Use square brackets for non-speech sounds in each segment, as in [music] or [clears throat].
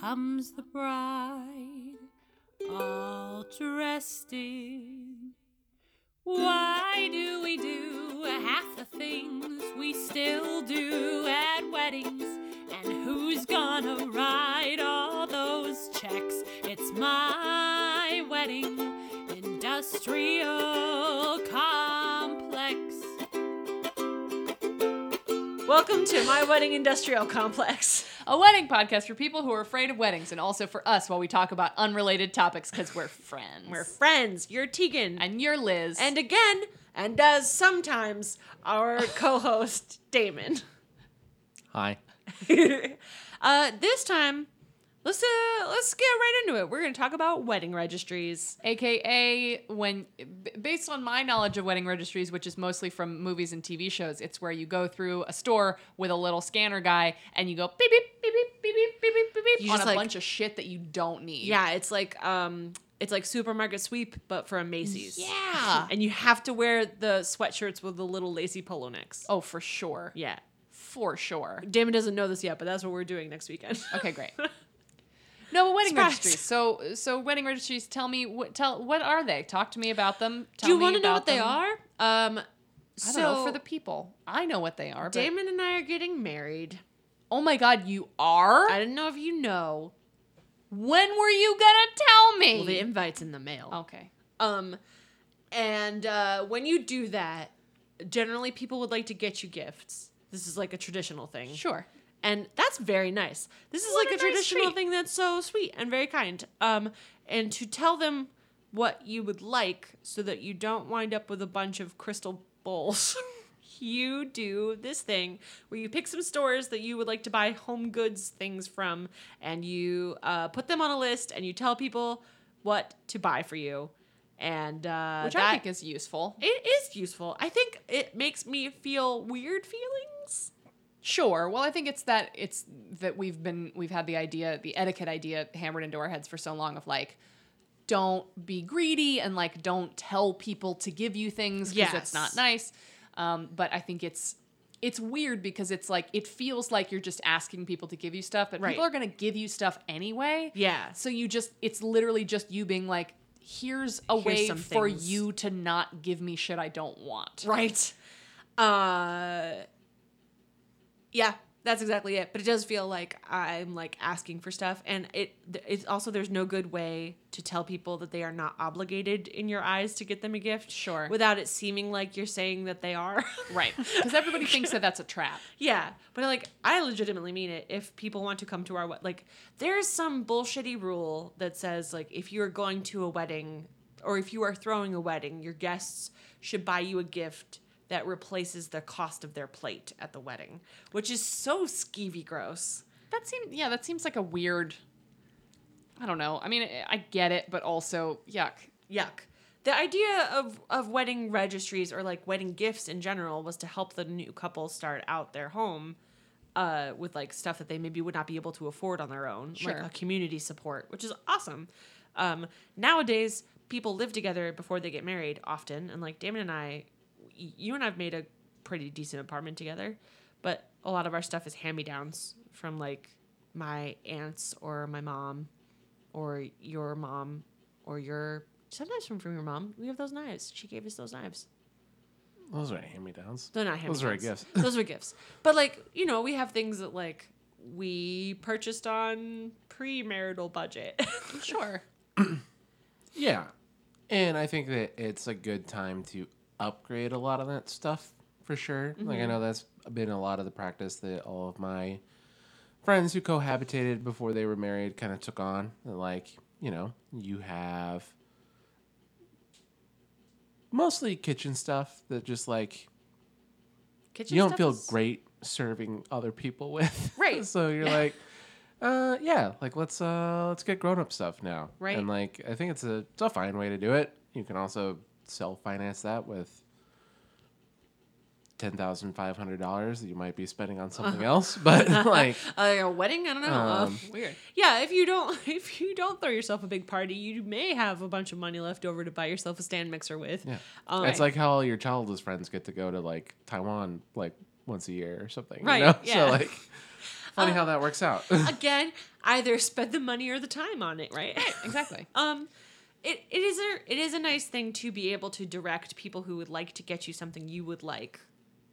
comes the bride, all dressed in. Why do we do half the things we still do at weddings? And who's gonna write all those checks? It's my wedding industrial complex. Welcome to my wedding industrial complex. [laughs] A wedding podcast for people who are afraid of weddings and also for us while we talk about unrelated topics because we're [laughs] friends. We're friends. You're Tegan. and you're Liz. and again, and does sometimes, our [laughs] co-host Damon. Hi. [laughs] uh, this time, let's uh, let's get right into it. We're going to talk about wedding registries. AKA when, b- based on my knowledge of wedding registries, which is mostly from movies and TV shows, it's where you go through a store with a little scanner guy and you go beep beep beep beep beep beep beep beep beep beep You on a like- bunch of shit that you don't need. Yeah, it's like um, it's like supermarket sweep, but for a Macy's. Yeah. [laughs] and you have to wear the sweatshirts with the little lacy polo necks. Oh, for sure. yeah. For sure. Damon doesn't know this yet, but that's what we're doing next weekend. Okay, great. [laughs] No, but wedding Surprise. registries. So, so wedding registries. Tell me what. Tell what are they? Talk to me about them. Tell Do you want to know what they are? Um, I so don't know for the people. I know what they are. But, Damon and I are getting married. oh my God, you are. I didn't know if you know. when were you gonna tell me? Well, the invite's in the mail. okay. Um, and uh, when you do that, generally people would like to get you gifts. This is like a traditional thing. Sure. And that's very nice. This is What like a nice traditional treat. thing that's so sweet and very kind. Um, and to tell them what you would like so that you don't wind up with a bunch of crystal bowls. [laughs] You do this thing where you pick some stores that you would like to buy home goods things from, and you uh, put them on a list, and you tell people what to buy for you, and uh, Which that- I think is useful. it is useful. I think it makes me feel weird feelings. Sure. Well, I think it's that it's that we've been we've had the idea, the etiquette idea hammered into our heads for so long of like don't be greedy and like don't tell people to give you things because it's not nice. Um, but I think it's it's weird because it's like it feels like you're just asking people to give you stuff, but Right. people are going to give you stuff anyway. Yeah. So you just it's literally just you being like here's a Here's way for things. you to not give me shit I don't want. Right. Uh Yeah, that's exactly it. But it does feel like I'm like asking for stuff and it it's also there's no good way to tell people that they are not obligated in your eyes to get them a gift. Sure. Without it seeming like you're saying that they are. [laughs] Right. Because everybody thinks that that's a trap. Yeah, but like I legitimately mean it. If people want to come to our like, there's some bullshitty rule that says like if you're going to a wedding or if you are throwing a wedding, your guests should buy you a gift that replaces the cost of their plate at the wedding, which is so skeevy gross. That seems yeah, that seems like a weird. I don't know. I mean, I- get it, but also yuck. Yuck. The idea of, of wedding registries or like wedding gifts in general was to help the new couple start out their home uh, with like stuff that they maybe would not be able to afford on their own, Sure. like a community support, which is awesome. Um, nowadays, people live together before they get married often, and like Damon and I, you and I've made a pretty decent apartment together, but a lot of our stuff is hand me downs from like my aunts or my mom or your mom or your sometimes from, from your mom. We have those knives. She gave us those knives. Those are hand me downs. They're not hand me downs. Those are gifts. those are gifts. But like, you know, we have things that like we purchased on premarital budget. [laughs] Sure. [clears throat] Yeah. And I think that it's a good time to upgrade a lot of that stuff for sure. Like I know that's been a lot of the practice that all of my friends who cohabitated before they were married kind of took on. Like, you know, you have mostly kitchen stuff that just like Kitchen you don't feel is- great serving other people [laughs] with. Right. so you're like, uh, yeah, like let's uh let's get grown up stuff now. Right. And like I think it's a it's a fine way to do it. You can also self finance that with ten thousand five hundred dollars that you might be spending on something else. But [laughs] [laughs] like Uh, a wedding? I don't know. Um, Weird. yeah, if you don't [laughs] if you don't throw yourself a big party, you may have a bunch of money left over to buy yourself a stand mixer with. yeah. Um, it's like how all your childless friends get to go to like Taiwan like once a year or something. you Right, know? yeah. So like Funny how that works out. Again, either spend the money or the time on it, right? right? Exactly. um it, it is a it is a nice thing to be able to direct people who would like to get you something you would like.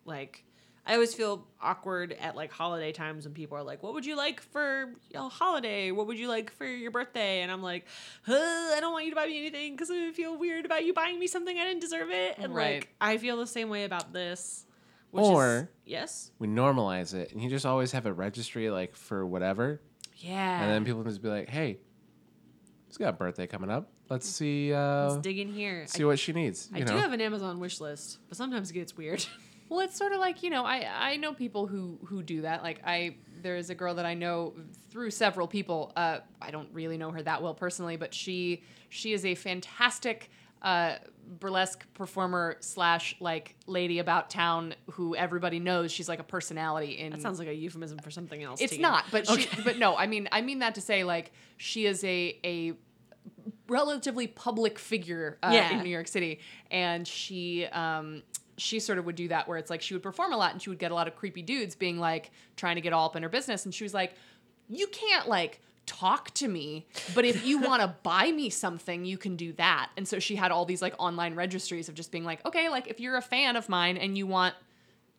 Like i always feel awkward at like holiday times when people are like what would you like for a holiday? What would you like for your birthday? And i'm like uh, i don't want you to buy me anything because i feel weird about you buying me something i didn't deserve it. And Right. like i feel the same way about this which Or- is, yes? we normalize it, and you just always have a registry like for whatever, yeah. And then people just be like, "Hey, she's got a birthday coming up. Let's see. Uh, let's dig in here see I, what she needs." I You do know, have an amazon wish list but sometimes it gets weird [laughs] Well, it's sort of like you know, I I know people who who do that. Like I, there is a girl that I know through several people. Uh, I don't really know her that well personally, but she she is a fantastic uh, burlesque performer slash like lady about town who everybody knows. She's like a personality in. that sounds like a euphemism for something else It's Tegan. not, but she, but no, I mean, I mean that to say like she is a a relatively public figure uh, Yeah. in New York City, and she um she sort of would do that where it's like she would perform a lot and she would get a lot of creepy dudes being like trying to get all up in her business, and she was like, you can't like talk to me but if you want to [laughs] buy me something you can do that. And so she had all these like online registries of just being like okay like if you're a fan of mine and you want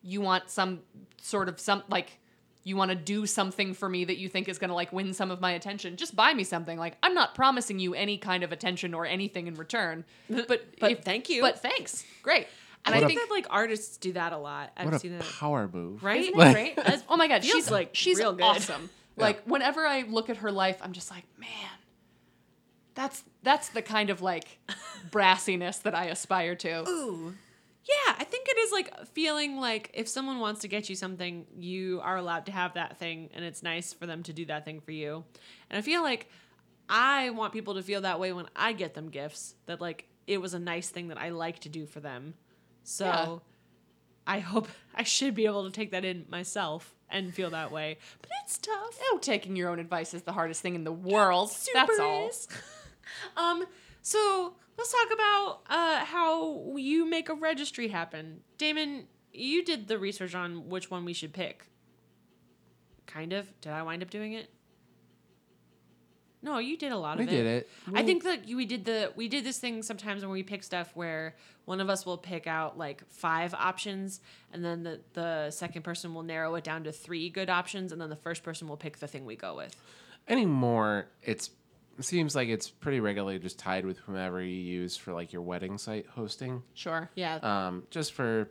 you want some sort of some like you want to do something for me that you think is going to like win some of my attention just buy me something like i'm not promising you any kind of attention or anything in return [laughs] but But thank you. but thanks great and I i think think that like artists do that a lot. I've what a that. power move, Right? isn't Like- it great [laughs] oh my god she's like like she's real good. awesome [laughs] like whenever i look at her life i'm just like man that's that's the kind of like brassiness that i aspire to Ooh. Yeah, I think it is like feeling like if someone wants to get you something, you are allowed to have that thing, and it's nice for them to do that thing for you. And I feel like I want people to feel that way when I get them gifts, that like it was a nice thing that I like to do for them. So Yeah. I hope [laughs] I should be able to take that in myself and feel that way. But it's tough. oh taking your own advice is the hardest thing in the world that's all [laughs] um, so let's talk about uh, how you make a registry happen. Damon, you did the research on which one we should pick. Kind of. Did I wind up doing it? No, you did a lot We of did it. I think that we did the we did this thing sometimes when we pick stuff where one of us will pick out like five options and then the the second person will narrow it down to three good options and then the first person will pick the thing we go with. anymore it's it seems like it's pretty regularly just tied with whomever you use for like your wedding site hosting. Sure Yeah, um just for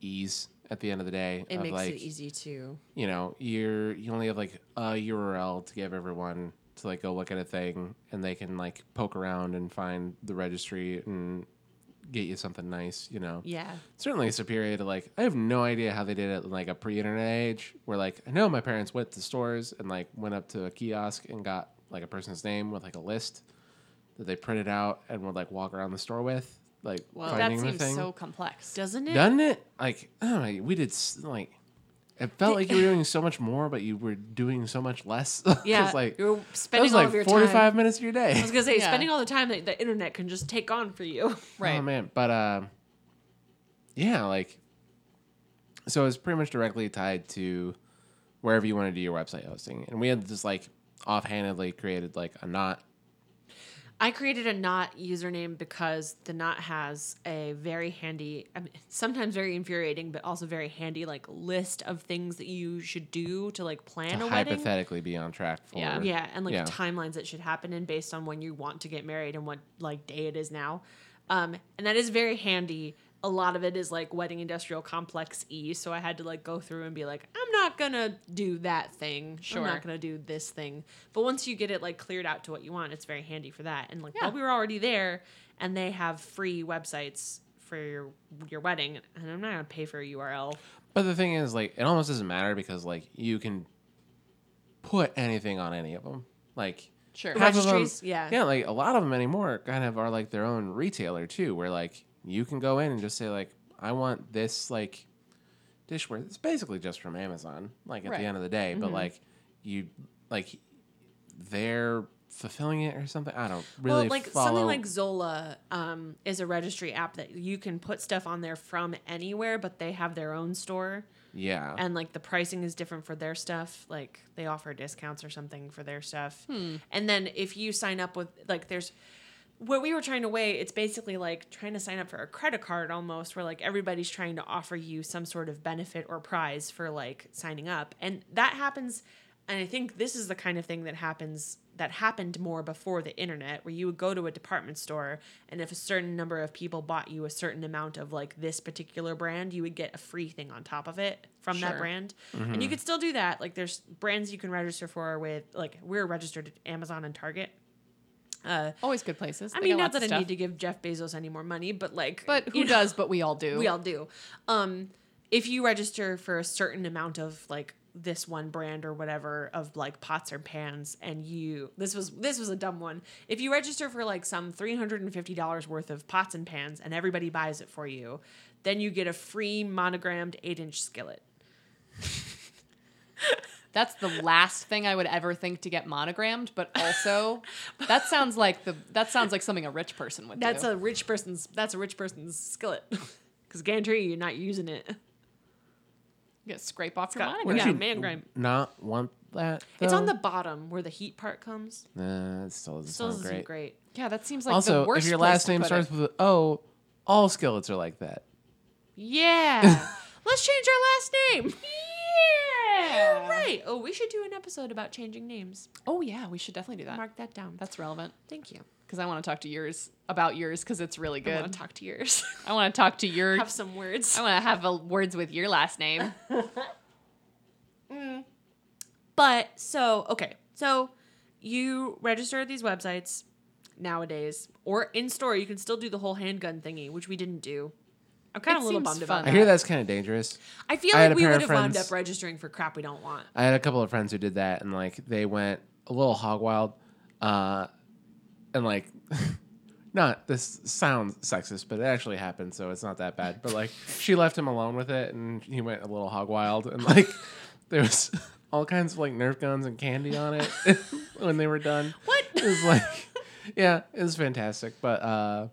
ease at the end of the day it of makes like it easy to you know you're you only have like a url to give everyone to like go look at a thing and they can like poke around and find the registry and get you something nice you know? Yeah. certainly superior to like I have no idea how they did it in like a pre-internet age where like I know my parents went to stores and like went up to a kiosk and got like a person's name with like a list that they printed out and would like walk around the store with like Well, that finding the thing. so complex Doesn't it? Doesn't it? Like oh my, we did s- like it felt like you were doing so much more, but you were doing so much less. [laughs] Yeah, like you're that spending was all like of your forty-five time. minutes of your day. I was gonna say Yeah. spending all the time that the internet can just take on for you. [laughs] right Oh man, but uh, yeah, like so it's pretty much directly tied to wherever you want to do your website hosting, and we had just like offhandedly created like a knot. I created a Knot username because the Knot has a very handy, I mean, sometimes very infuriating, but also very handy like list of things that you should do to like plan to a wedding. hypothetically be on track for Yeah. Yeah, and like Yeah. timelines that should happen in based on when you want to get married and what like day it is now. Um, and that is very handy. A lot of it is like wedding industrial complex E, so I had to like go through and be like, I'm not gonna do that thing. Sure. I'm not gonna do this thing. But once you get it like cleared out to what you want, it's very handy for that. And like Yeah. while we were already there, and they have free websites for your your wedding, and I'm not gonna pay for a URL. But the thing is, like, it almost doesn't matter because like you can put anything on any of them. Like sure The them- yeah. yeah, like a lot of them anymore kind of are like their own retailer too, where like you can go in and just say like, I want this like dishware. It's basically just from Amazon, like at Right. the end of the day, but like you like they're fulfilling it or something. I don't really well, like follow. something like Zola um, is a registry app that you can put stuff on there from anywhere, but they have their own store. Yeah. and like the pricing is different for their stuff like they offer discounts or something for their stuff and then if you sign up with like there's what we were trying to weigh it's basically like trying to sign up for a credit card almost where like everybody's trying to offer you some sort of benefit or prize for like signing up. And that happens and i think this is the kind of thing that happens that happened more before the internet where you would go to a department store and if a certain number of people bought you a certain amount of like this particular brand you would get a free thing on top of it from that Sure. brand. And mm-hmm. you could still do that. Like there's brands you can register for with like we're registered at amazon and target uh Always good places. i They mean not that i stuff. need to give jeff bezos any more money but like But who know, does? But we all do. [laughs] we all do um if you register for a certain amount of like this one brand or whatever of like pots or pans and you this was this was a dumb one if you register for like some $350 worth of pots and pans and everybody buys it for you then you get a free monogrammed 8 inch skillet [laughs] That's the last thing I would ever think to get monogrammed, but also that sounds like the that sounds like something a rich person would that's do. a rich person's that's a rich person's skillet [laughs] because gantry, you you're not using it you get scrape off your got- monogram. Wouldn't yeah, you man grime. not want that? it's on the bottom where the heat part comes Nah, it still doesn't still sound doesn't great. great Yeah, that seems like the also, worst if your place last to name put starts it. with O, oh, all skillets are like that. Yeah. [laughs] Let's change our last name. [laughs] Yeah. You're right. Oh, we should do an episode about changing names. Oh yeah, we should definitely do that. Mark that down. That's relevant Thank you. because I want to talk to yours about yours because it's really I good. want to talk to yours. [laughs] I want to talk to your. Have some words. I want to have a, words with your last name. [laughs] Mm. But so, okay. So you register at these websites nowadays or in store. You can still do the whole handgun thingy, which we didn't do. I'm kind of a little bummed fun. about I that. hear that's kind of dangerous. I feel I had like a we pair would of have wound friends- up registering for crap we don't want. I had a couple of friends who did that, and like they went a little hog wild, uh, and like, [laughs] not this sounds sexist, but it actually happened, so it's not that bad. But like, she left him alone with it, and he went a little hog wild, and like, [laughs] there was [laughs] all kinds of like Nerf guns and candy on it when they were done. What? It was like, yeah, it was fantastic, but uh.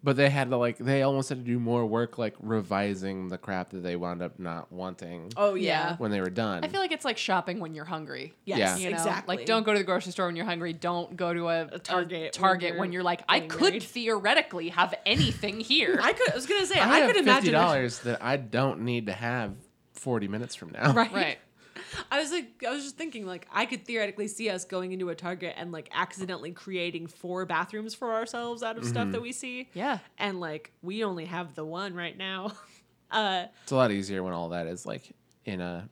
But they had to like they almost had to do more work like revising the crap that they wound up not wanting Oh Yeah. yeah. when they were done. I feel like it's like shopping when you're hungry. Yes, Yeah. You know, exactly. like don't go to the grocery store when you're hungry. Don't go to a, a Target when Target you're when you're like, I could married." theoretically have anything here. [laughs] I could. I was gonna say. I, I, have could fifty imagine. dollars that I don't need to have forty minutes from now. Right. right. [laughs] I was like, I was just thinking, like, I could theoretically see us going into a Target and like accidentally creating four bathrooms for ourselves out of stuff that we see. Yeah. And like, we only have the one right now. [laughs] Uh, It's a lot easier when all that is like in a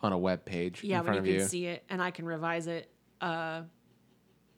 on a web page yeah, in when front you of can you. see it and I can revise it. Uh,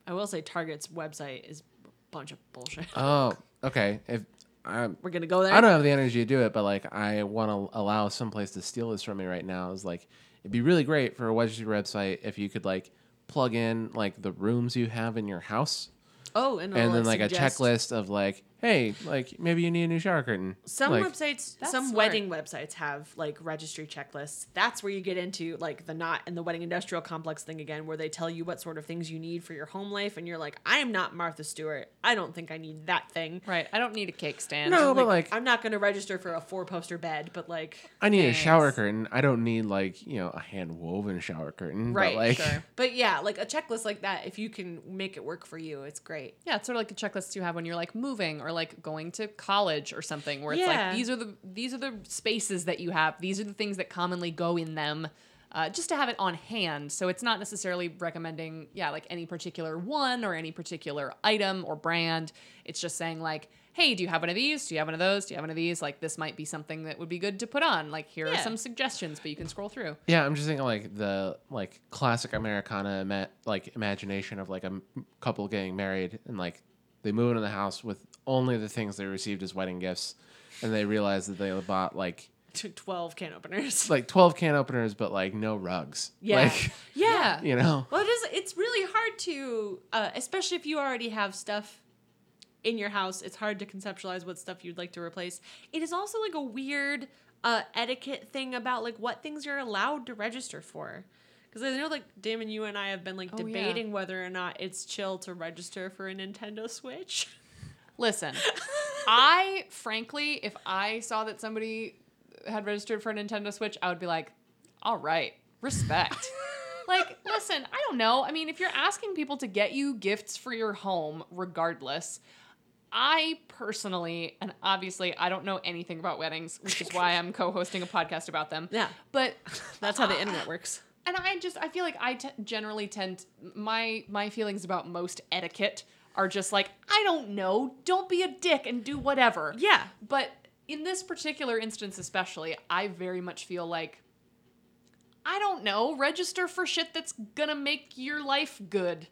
I will say Target's website is a bunch of bullshit. Oh, okay. If I'm, We're gonna go there. I don't have the energy to do it, but like I want to allow someplace to steal this from me right now. Is like it'd be really great for a website if you could like plug in like the rooms you have in your house, Oh, and, and then like suggest- a checklist of like, hey, like maybe you need a new shower curtain. Some like, websites, some smart. wedding websites have like registry checklists. That's where you get into like the knot and the wedding industrial complex thing again, where they tell you what sort of things you need for your home life, and you're like, I am not Martha Stewart. I don't think I need that thing. Right. I don't need a cake stand. No, but like I'm not going to register for a four poster bed, but like, I need a shower curtain. I don't need like you know a hand woven shower curtain. right, But like, sure. [laughs] But yeah, like a checklist like that, if you can make it work for you, it's great. Yeah, it's sort of like a checklist you have when you're like moving or like going to college or something where it's Yeah. like these are the these are the spaces that you have. These are the things that commonly go in them. Uh, just to have it on hand. So it's not necessarily recommending, yeah, like any particular one or any particular item or brand. It's just saying like, hey, do you have one of these? Do you have one of those? Do you have one of these? Like this might be something that would be good to put on. Like here are some suggestions, but you can scroll through. Yeah, I'm just thinking like the like classic Americana ima- like imagination of like a m- couple getting married and like they move into the house with only the things they received as wedding gifts, and they realize that they bought like To 12 can openers. [laughs] like 12 can openers, but like no rugs. Yeah. like [laughs] yeah. you know. Well, it is. It's really hard to, uh, especially if you already have stuff in your house. It's hard to conceptualize what stuff you'd like to replace. It is also like a weird uh, etiquette thing about like what things you're allowed to register for. Because I know, like Damon, you and I have been like Oh, yeah. debating whether or not it's chill to register for a Nintendo Switch. [laughs] Listen, [laughs] I frankly, if I saw that somebody had registered for a Nintendo Switch, I would be like, all right, respect. [laughs] like, listen, I don't know. I mean, if you're asking people to get you gifts for your home, regardless, I personally, and obviously, I don't know anything about weddings, which is why I'm co-hosting a podcast about them. Yeah. But [laughs] That's how the internet works. and I just I feel like I t- generally tend my my feelings about most etiquette are just like I don't know, don't be a dick and do whatever. Yeah. But in this particular instance especially, I very much feel like I don't know, register for shit that's gonna make your life good.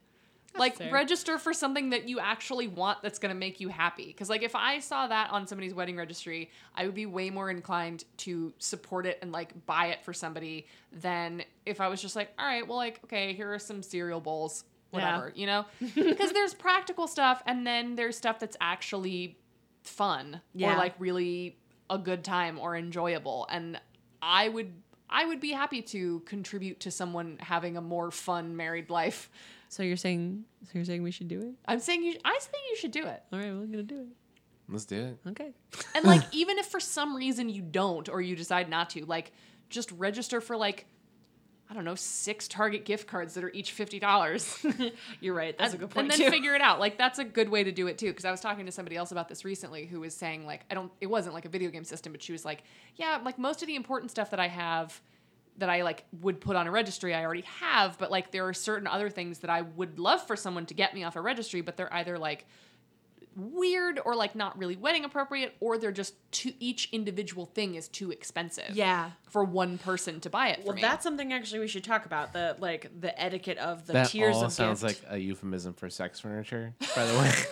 like fair. register for something that you actually want that's gonna make you happy. Because like if I saw that on somebody's wedding registry, I would be way more inclined to support it and like buy it for somebody than if I was just like, all right, well like okay, here are some cereal bowls, Yeah. whatever, you know? [laughs] Because there's practical stuff and then there's stuff that's actually fun Yeah. or like really a good time or enjoyable and i would i would be happy to contribute to someone having a more fun married life So you're saying so you're saying we should do it? i'm saying you i think you should do it All right, we're gonna do it. Let's do it. Okay. and like [laughs] even if for some reason you don't or you decide not to like just register for like i don't know six target gift cards that are each $50 [laughs] You're right. That's a good point. point and then too. figure it out. Like that's a good way to do it too. Because I was talking to somebody else about this recently, who was saying like, I don't. It wasn't like a video game system, but she was like, yeah, like most of the important stuff that I have, that I like would put on a registry, I already have. But like there are certain other things that I would love for someone to get me off a registry, but they're either like weird or like not really wedding appropriate, or they're just too. Each individual thing is too expensive. yeah. For one person to buy it for Well, me. that's something actually we should talk about the like the etiquette of the that tiers all of sounds gift. like a euphemism for sex furniture, by the way. [laughs]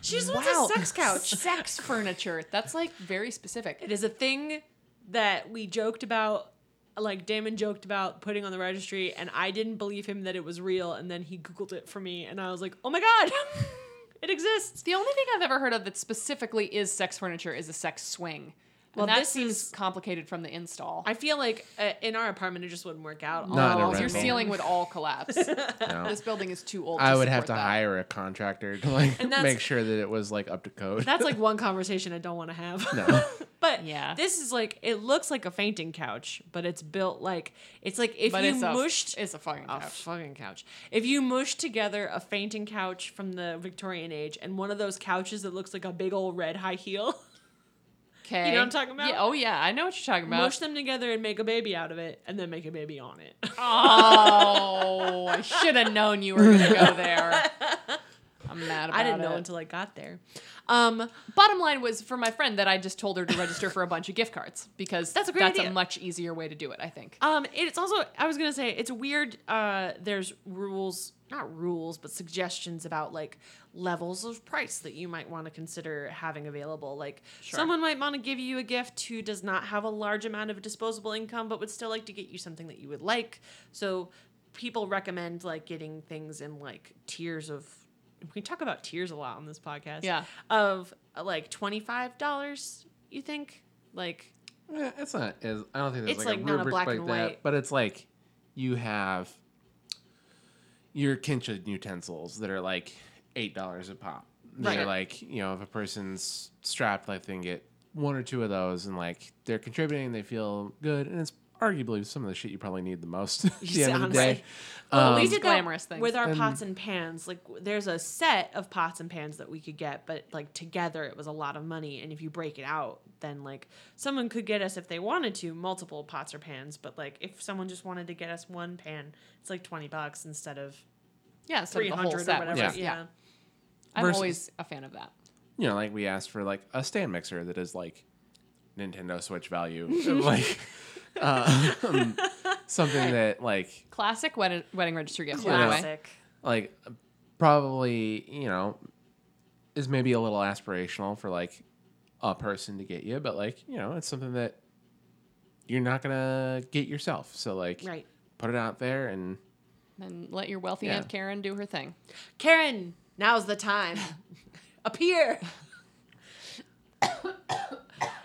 She just wants a sex couch. sex furniture. That's like very specific. It is a thing that we joked about. Like Damon joked about putting on the registry, and I didn't believe him that it was real. And then he googled it for me, and I was like, "Oh my god, [laughs] it exists!" The only thing I've ever heard of that specifically is sex furniture is a sex swing. Well, Well, that this seems is- complicated from the install. I feel like uh, in our apartment it just wouldn't work out. Not in your ceiling would all collapse. [laughs] No. This building is too old. I to would have to that. hire a contractor to like [laughs] make sure that it was like up to code. That's like [laughs] one conversation I don't want to have. No. but Yeah. this is like it looks like a fainting couch, but it's built like it's like if But you it's a, mushed it's a fucking a fucking couch. If you mush together a fainting couch from the Victorian age and one of those couches that looks like a big old red high heel, Okay. You know what I'm talking about? Yeah, oh yeah, I know what you're talking about. mush them together and make a baby out of it, and then make a baby on it. oh, I should have known you were gonna go there. [laughs] I'm mad about I didn't it. know until I got there. Um, Bottom line was for my friend that I just told her to register for a bunch of gift cards because That's a great that's idea. a much easier way to do it. I think. Um, it's also I was gonna say it's weird. Uh, there's rules, not rules, but suggestions about like levels of price that you might want to consider having available. Like someone might want to give you a gift who does not have a large amount of disposable income, but would still like to get you something that you would like. So people recommend like getting things in like tiers of. We talk about tiers a lot on this podcast. Yeah. Of like twenty five dollars. You think like Eh, it's not as I don't think there's It's like, like a not a rubric black like and that, white. but it's like you have your kitchen utensils that are like eight dollars a pop. They're Right. like you know if a person's strapped, like they can get one or two of those, and like they're contributing, they feel good, and it's arguably some of the shit you probably need the most [laughs] at the end of the day. Honestly. Well, we Um, did glamorous that things. with our And- pots and pans. Like, w- there's a set of pots and pans that we could get, but like together it was a lot of money. And if you break it out, then like someone could get us if they wanted to multiple pots or pans. But like if someone just wanted to get us one pan, it's like twenty bucks instead of Yeah, so three the whole hundred or set. whatever. Yeah. Yeah. I'm Versus- always a fan of that. you know, like we asked for like a stand mixer that is like Nintendo Switch value, [laughs] like uh, um, something that like Classic wedding, wedding registry gift. Yeah. by the way. classic. like probably you know is maybe a little aspirational for like a person to get you, but like you know it's something that you're not gonna get yourself. So like Right. put it out there and And let your wealthy Yeah. aunt Karen do her thing. Karen, now's the time. [laughs] Appear. [laughs]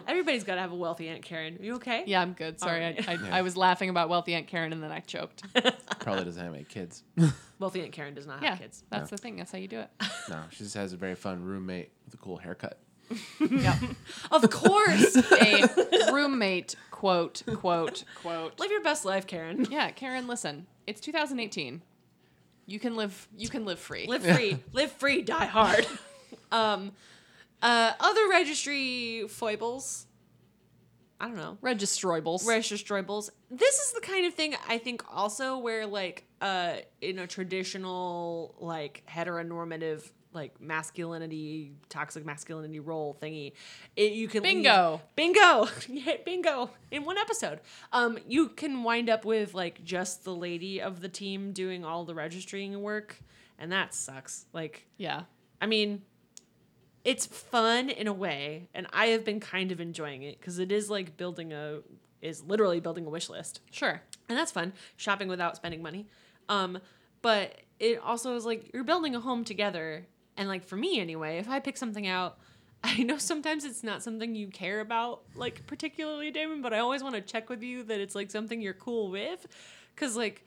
Everybody's got to have a wealthy Aunt Karen. Are you okay? Yeah, I'm good. Sorry, Alright. I, I, [laughs] I was laughing about wealthy aunt Karen and then I choked. [laughs] probably doesn't have any kids. [laughs] Wealthy Aunt Karen does not have yeah, kids. that's the thing. That's how you do it. no, she just has a very fun roommate with a cool haircut. Yep. Of course. A roommate quote, quote, quote. Live your best life, Karen. Yeah, Karen, listen. It's 2018. You can live you can live free. Live free. Live free, die hard. um uh other registry foibles. I don't know. Registroibles. Registroibles. This is the kind of thing I think also where like uh in a traditional like heteronormative like masculinity toxic masculinity role thingy it, you can leave- Bingo. [laughs] bingo hit bingo in one episode um you can wind up with like just the lady of the team doing all the registering work and that sucks like yeah. I mean, it's fun in a way, and I have been kind of enjoying it because it is like building a is literally building a wish list, Sure. and that's fun. Shopping without spending money, um, but it also is like you're building a home together, and like for me anyway, if I pick something out. [laughs] I know sometimes it's not something you care about, like particularly, Damon, but I always want to check with you that it's like something you're cool with. Cause like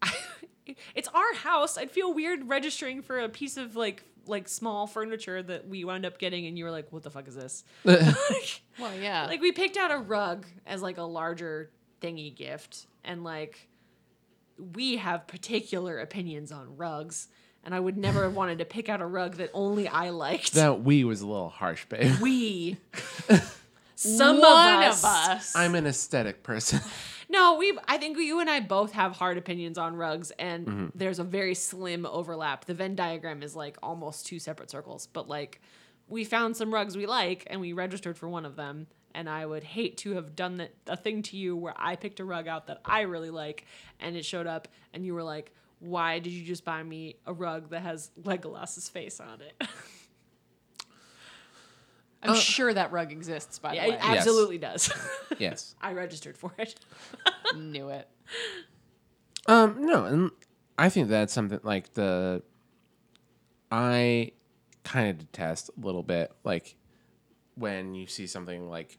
I, [laughs] it's our house. I'd feel weird registering for a piece of like like small furniture that we wound up getting and you were like, what the fuck is this? [laughs] Well, yeah. like we picked out a rug as like a larger thingy gift and like we have particular opinions on rugs and I would never have wanted to pick out a rug that only I liked. That we was a little harsh, babe. we [laughs] some One of us. of us. I'm an aesthetic person. No, we. I think you and I both have hard opinions on rugs, and mm-hmm. there's a very slim overlap. The Venn diagram is like almost two separate circles, but like we found some rugs we like, and we registered for one of them. And I would hate to have done that a thing to you where I picked a rug out that I really like, and it showed up, and you were like, "Why did you just buy me a rug that has Legolas's face on it?" [laughs] I'm sure that rug exists, by yeah, the it way. absolutely does. [laughs] yes. I registered for it. [laughs] Knew it. Um, no, and I think that's something like the I kind of detest a little bit like when you see something like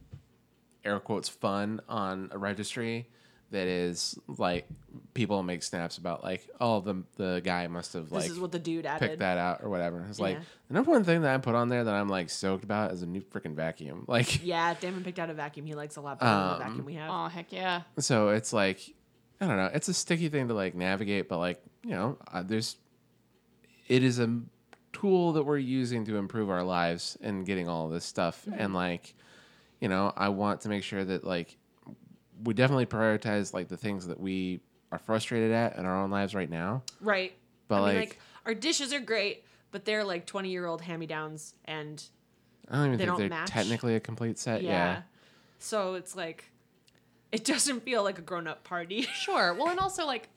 air quotes fun on a registry that is like people make snaps about like oh the the guy must have like this is what the dude added. picked that out or whatever. It's like Yeah. the number one thing that I put on there that I'm like stoked about is a new freaking vacuum. [laughs] Like Yeah, Damon picked out a vacuum he likes a lot better than the Um, vacuum we have. Oh, heck yeah. so it's like i don't know it's a sticky thing to like navigate but like you know uh, there's it is a tool that we're using to improve our lives and getting all this stuff and like you know i want to make sure that like we definitely prioritize like the things that we are frustrated at in our own lives right now Right. But, I mean, like- like our dishes are great, but they're like twenty year old hand me downs, and i don't even They think don't they're match? technically a complete set yeah. yeah, So it's like, it doesn't feel like a grown up party. [laughs] Sure. Well, and also like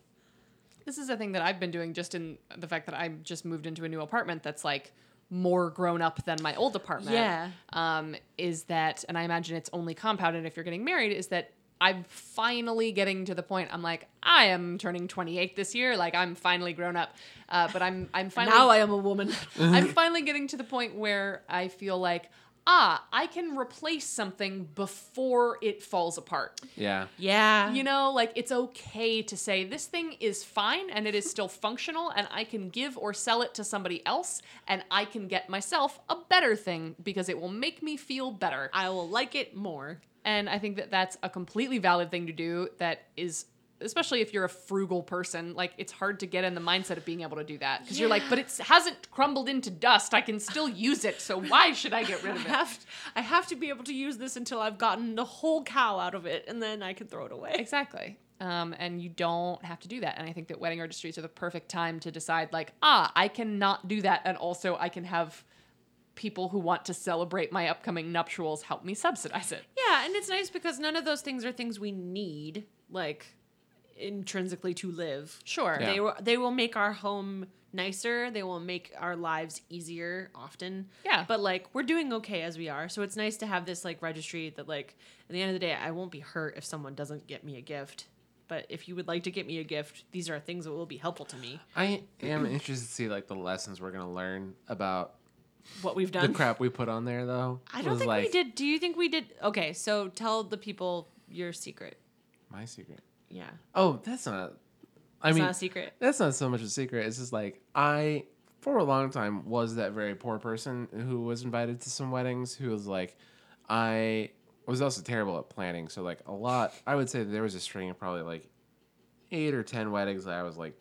this is a thing that I've been doing just in the fact that I just moved into a new apartment that's like more grown up than my old apartment. Yeah. Um, is that and I imagine it's only compounded if you're getting married, is that I'm finally getting to the point I'm like, I am turning 28 this year. Like I'm finally grown up. Uh, but I'm I'm finally now I am a woman. [laughs] I'm [laughs] finally getting to the point where I feel like, ah, I can replace something before it falls apart. yeah. yeah. You know, like it's okay to say this thing is fine and it is still [laughs] functional and I can give or sell it to somebody else and I can get myself a better thing because it will make me feel better. I will like it more. And I think that that's a completely valid thing to do that is especially if you're a frugal person, like it's hard to get in the mindset of being able to do that because you're like, but it hasn't crumbled into dust. I can still use it. So why should I get rid [laughs] of it? have, I have to be able to use this until I've gotten the whole cow out of it, and then I can throw it away. Exactly. Um, and you don't have to do that. And I think that wedding registries are the perfect time to decide, like, ah, I cannot do that. And also, I can have people who want to celebrate my upcoming nuptials help me subsidize it. Yeah, and it's nice because none of those things are things we need, like intrinsically to live. Sure. Yeah. They will they will make our home nicer. They will make our lives easier often. Yeah. But like we're doing okay as we are. So it's nice to have this like registry that like at the end of the day I won't be hurt if someone doesn't get me a gift. But if you would like to get me a gift, these are things that will be helpful to me. I am interested to see like the lessons we're gonna learn about What we've done. the crap we put on there though. I don't think we did. Do you think we did? Okay, so tell the people your secret. my secret. Yeah. Oh, that's not. I It's mean, not a secret. that's not so much a secret. It's just like I for a long time was that very poor person who was invited to some weddings who was like, I was also terrible at planning. So like a lot, I would say there was a string of probably like eight or ten weddings that I was like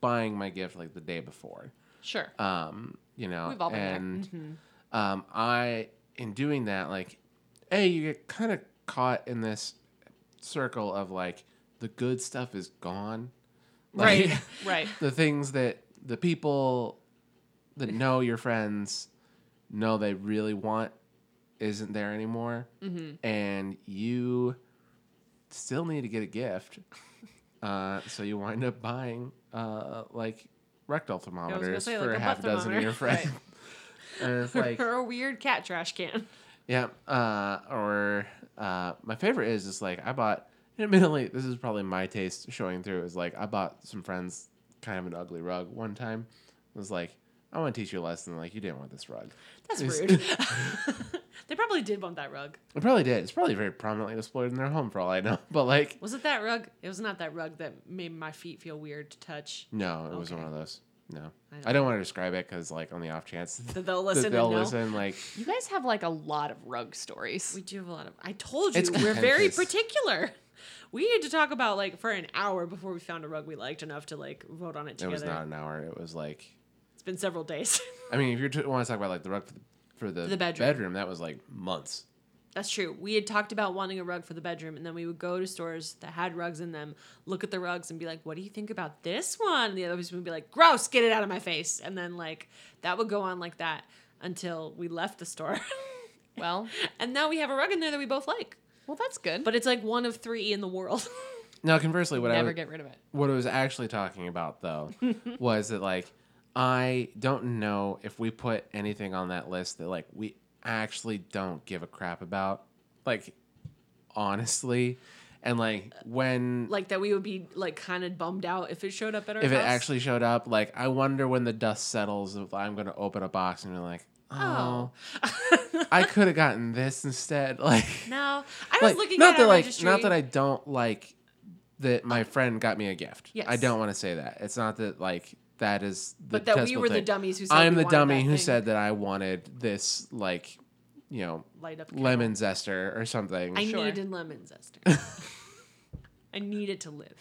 buying my gift like the day before. Sure. Um, you know, We've all been there. Mm-hmm. and um, I in doing that like, a you get kind of caught in this circle of like the good stuff is gone. Like, right. [laughs] right. the things that the people that know your friends know they really want isn't there anymore Mm-hmm. and you still need to get a gift [laughs] uh, so you wind up buying uh, like rectal thermometers say, for like a a half dozen of your friends. [laughs] And it's like or a weird cat trash can. yeah uh, or uh, my favorite is just like i bought admittedly this is probably my taste showing through is like i bought some friends kind of an ugly rug one time. It was like i want to teach you a lesson like you didn't want this rug That's It's- rude. [laughs] [laughs] they probably did want that rug. it probably did it's probably very prominently displayed in their home for all i know [laughs] but like Was it that rug? It was not that rug that made my feet feel weird to touch. no it wasn't Okay. one of those no I i don't don't, want to describe it because like on the off chance That they'll that listen they'll and know. listen like You guys have like a lot of rug stories. We do have a lot of. I told you It's we're very contentious. particular. We had to talk about like for an hour before we found a rug we liked enough to like vote on it together. it together. was not an hour it was like It's been several days. [laughs] i mean if you t- want to talk about like the rug for the, for the, the bedroom. bedroom that was like months That's true. We had talked about wanting a rug for the bedroom, and then we would go to stores that had rugs in them, look at the rugs, and be like, "What do you think about this one?" And the other person would be like, "Gross, get it out of my face." And then like that would go on like that until we left the store, [laughs] Well, and now we have a rug in there that we both like. well, that's good. But it's like one of three in the world. [laughs] now conversely what i never get rid of it. what I was actually talking about though was that like I don't know if we put anything on that list that like we actually don't give a crap about. Like honestly. And like when like that we would be like kind of bummed out if it showed up at our if it actually showed up, like I wonder when the dust settles if I'm gonna open a box and be like, Oh, oh [laughs] I could have gotten this instead. [laughs] Like no, I was like, looking not at that like registry. not that I don't like that my friend got me a gift. yes. I don't want to say that. It's not that like that is the but that we detestable were the dummies who said I'm we the dummy that who thing. said that I wanted this like you know light up lemon zester or something. I Sure. needed lemon zester. [laughs] I needed to live.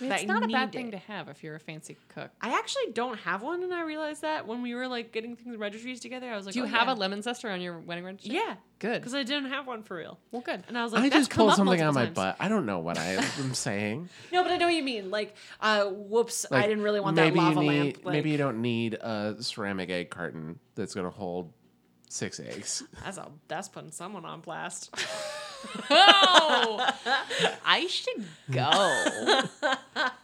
I mean, it's not a bad thing it. to have if you're a fancy cook. I actually don't have one, and I realized that when we were like getting things registries together, I was like, Do you oh, have yeah. a lemon zester on your wedding registry? Yeah, Good. because I didn't have one for real. Well, good. And I was like, I that's just come pulled up something out of my butt. I don't know what I am [laughs] saying. No, but I know what you mean. Like, uh, whoops, I didn't really want maybe that lava need, lamp. Like, maybe you don't need a ceramic egg carton that's gonna hold six eggs. that's a, that's putting someone on blast. [laughs] Oh, I should go.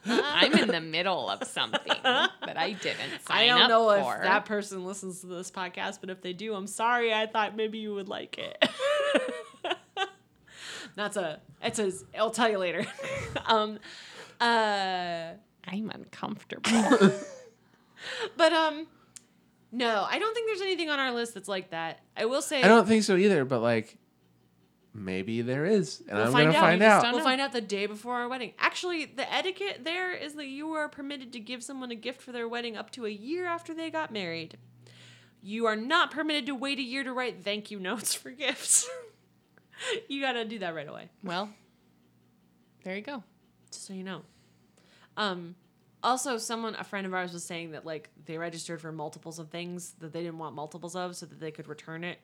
I'm in the middle of something that I didn't sign I don't know for. if that person listens to this podcast, but if they do, I'm sorry. I thought maybe you would like it. [laughs] That's a. It's a. I'll tell you later. [laughs] um, uh, I'm uncomfortable. [laughs] but um, no, I don't think there's anything on our list that's like that. I will say. I don't think so either, but like maybe there is, and We'll I'm find gonna out. find out. We'll know. find out the day before our wedding. Actually, the etiquette there is that you are permitted to give someone a gift for their wedding up to a year after they got married. You are not permitted to wait a year to write thank you notes for [laughs] gifts. you got to do that right away, well, there you go. just so you know. Um, also, someone, a friend of ours, was saying that like they registered for multiples of things that they didn't want multiples of, so that they could return it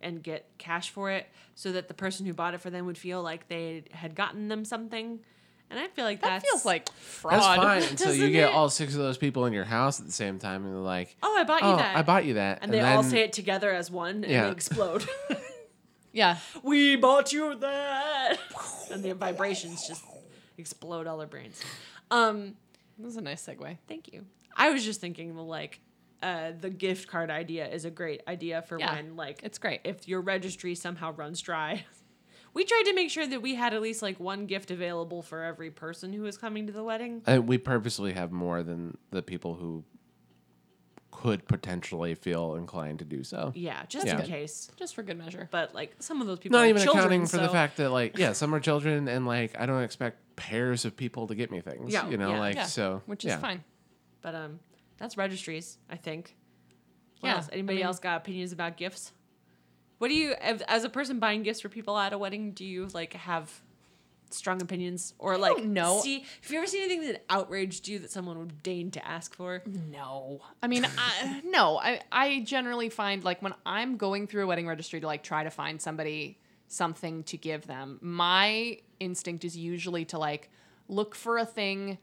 and get cash for it, so that the person who bought it for them would feel like they had gotten them something. And I feel like That that's, feels like fraud. That's fine until you get it? all six of those people in your house at the same time, and they're like, Oh, I bought you "Oh, that. I bought you that," and they all say it together as one, and Yeah. they explode. [laughs] Yeah. we bought you that, and the vibrations just explode all their brains. Um, That was a nice segue. thank you. I was just thinking, well, like, uh, the gift card idea is a great idea for Yeah, when, like, It's great. if your registry somehow runs dry. [laughs] We tried to make sure that we had at least like one gift available for every person who was coming to the wedding. I, we purposely have more than the people who could potentially feel inclined to do so. Yeah, just Yeah. in case. Just for good measure. But like some of those people, Not are even children, accounting for the fact that like yeah, some are children and like I don't expect pairs of people to get me things. Yeah, you know, yeah. like Yeah, so Which is yeah. fine. But um, that's registries. I think. What Yeah, else? I Anybody mean- else got opinions about gifts? What do you, as a person buying gifts for people at a wedding, do you like have strong opinions or like don't. See, have you ever seen anything that outraged you that someone would deign to ask for? No. I mean, I, [laughs] no. I I generally find like when I'm going through a wedding registry to like try to find somebody something to give them, my instinct is usually to like look for a thing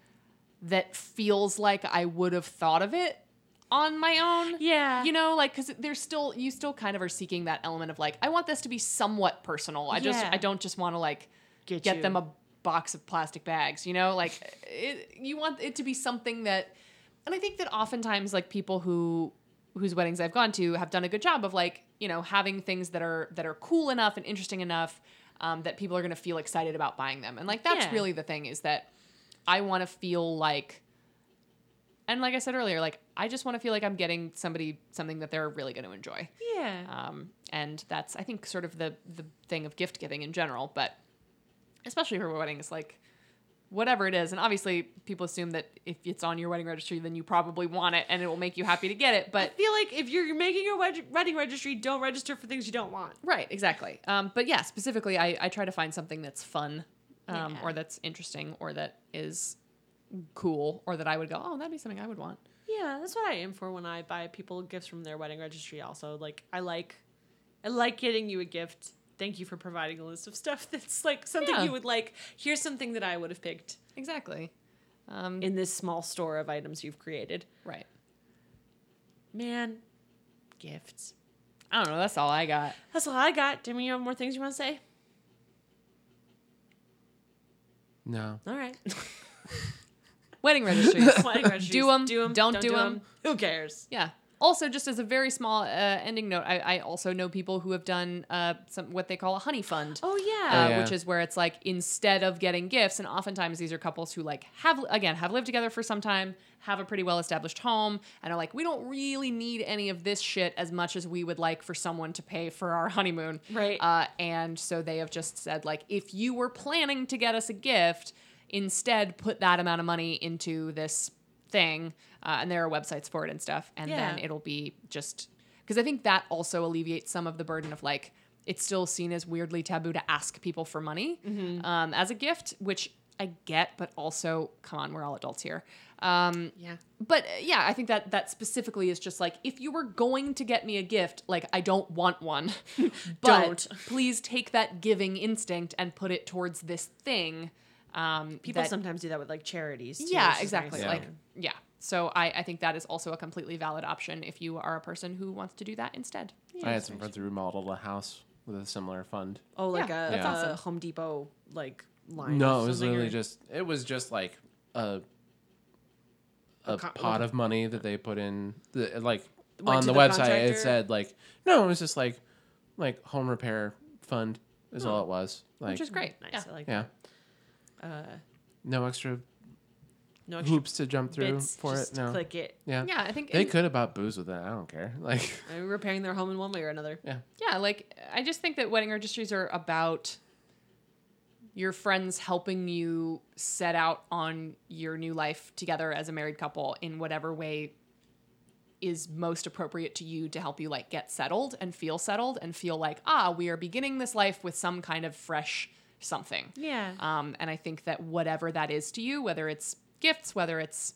that feels like I would have thought of it on my own. Yeah. You know, like cuz there's still you still kind of are seeking that element of like I want this to be somewhat personal. I just I don't just want to like Get get, them a box of plastic bags, you know? Like [laughs] it, you want it to be something that and I think that oftentimes like people who whose weddings I've gone to have done a good job of like, you know, having things that are that are cool enough and interesting enough um, that people are going to feel excited about buying them. And like that's Yeah. really the thing is that I want to feel like and like I said earlier, like I just want to feel like I'm getting somebody something that they're really going to enjoy. Yeah. Um, and that's I think sort of the the thing of gift giving in general, but especially for weddings, like whatever it is, and obviously people assume that if it's on your wedding registry, then you probably want it and it will make you happy to get it. But I feel like if you're making your wed- wedding registry, don't register for things you don't want. right, exactly. Um, but yeah, specifically, I, I try to find something that's fun, um, Yeah. or that's interesting, or that is cool, or that I would go, oh, that'd be something I would want. Yeah, that's what I aim for when I buy people gifts from their wedding registry. Also, like I like, I like getting you a gift. Thank you for providing a list of stuff [laughs] that's like something Yeah. you would like. Here's something that I would have picked Exactly. Um, in this small store of items you've created. right. Man, gifts. I don't know. That's all I got. That's all I got. Timmy, you have more things you want to say? No. All right. [laughs] Wedding registries. wedding registries. Do them. Do them. Don't, do them. Who cares? Yeah. Also, just as a very small uh, ending note, I, I also know people who have done uh, some what they call a honey fund. Oh Uh, yeah. Oh, yeah. Which is where it's like instead of getting gifts, and oftentimes these are couples who like have again have lived together for some time, have a pretty well established home, and are like, we don't really need any of this shit as much as we would like for someone to pay for our [laughs] honeymoon. Right. Uh, and so they have just said like, if you were planning to get us a gift, instead put that amount of money into this thing, uh, and there are websites for it and stuff, and then it'll be just because I think that also alleviates some of the burden of like it's still seen as weirdly taboo to ask people for money um, as a gift, which I get, but also come on, we're all adults here. Um, yeah. but uh, yeah, I think that that specifically is just like if you were going to get me a gift, like I don't want one. [laughs] but Don't. please take that giving instinct and put it towards this thing. Um, People that- sometimes do that with like charities. Too, yeah, exactly. nice. Like yeah. So I, I think that is also a completely valid option if you are a person who wants to do that instead. I had some friends who remodeled a house with a similar fund. Oh, like Yeah, a, that's a awesome. Home Depot like line. No, it was literally or- just it was just like a a co- pot like- of money that they put in the like Went on the, the website contractor? it said like no, it was just like like home repair fund is all it was. Like which is great. nice. Yeah. I like yeah. that. Uh, No extra no extra hoops to jump through bits. for it. No. click it. Yeah. Yeah, I think They could have bought booze with that. I don't care. [laughs] Like I'm repairing their home in one way or another. yeah. Yeah, like I just think that wedding registries are about your friends helping you set out on your new life together as a married couple in whatever way is most appropriate to you to help you like get settled and feel settled and feel like ah we are beginning this life with some kind of fresh something Yeah. um, and I think that whatever that is to you, whether it's gifts, whether it's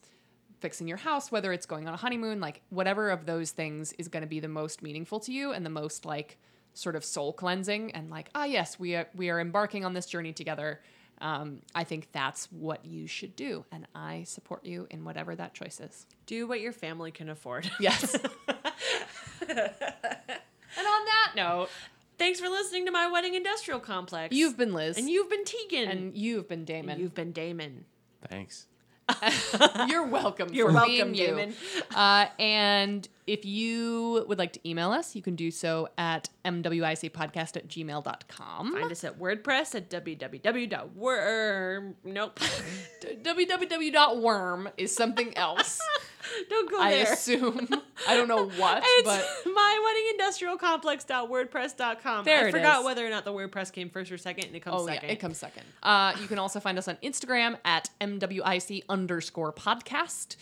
fixing your house, whether it's going on a honeymoon, like whatever of those things is going to be the most meaningful to you and the most like sort of soul cleansing and like, ah, yes, we are, we are embarking on this journey together. Um, I think that's what you should do. And I support you in whatever that choice is. Do what your family can afford. Yes. [laughs] [laughs] and on that note, Thanks for listening to my wedding industrial complex. you've been Liz. and you've been Tegan. and you've been And Damon. you've been Damon. Thanks. [laughs] You're welcome. You're for welcome, being you. Damon. Uh, and if you would like to email us, you can do so at mwicpodcast at gmail.com. Find us at WordPress at www.worm. Nope. [laughs] www.worm is something else. [laughs] [laughs] Don't go I there. assume. [laughs] I don't know what, It's but myweddingindustrialcomplex.wordpress.com. There I it forgot is. whether or not the WordPress came first or second, and it comes oh second. yeah, it comes second. Uh, you can also find us on Instagram at mwic underscore podcast.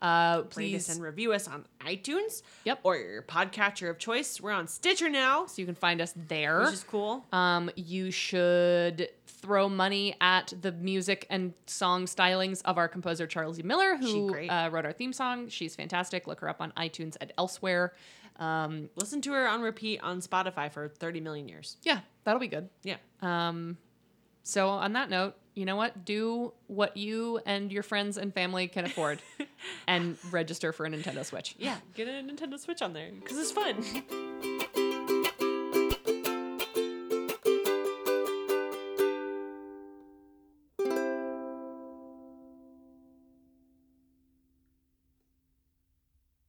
Uh, please and review us on iTunes. Yep. Or your podcatcher of choice. We're on Stitcher now, so you can find us there. which is cool. Um, you should throw money at the music and song stylings of our composer Charles E. Miller, who uh, wrote our theme song. She's fantastic. Look her up on iTunes and elsewhere. Um, Listen to her on repeat on Spotify for 30 million years. yeah, that'll be good. Yeah. Um, so on that note, you know what? Do what you and your friends and family can afford, [laughs] and register for a Nintendo Switch. Yeah. Get a Nintendo Switch on there because it's fun. [laughs]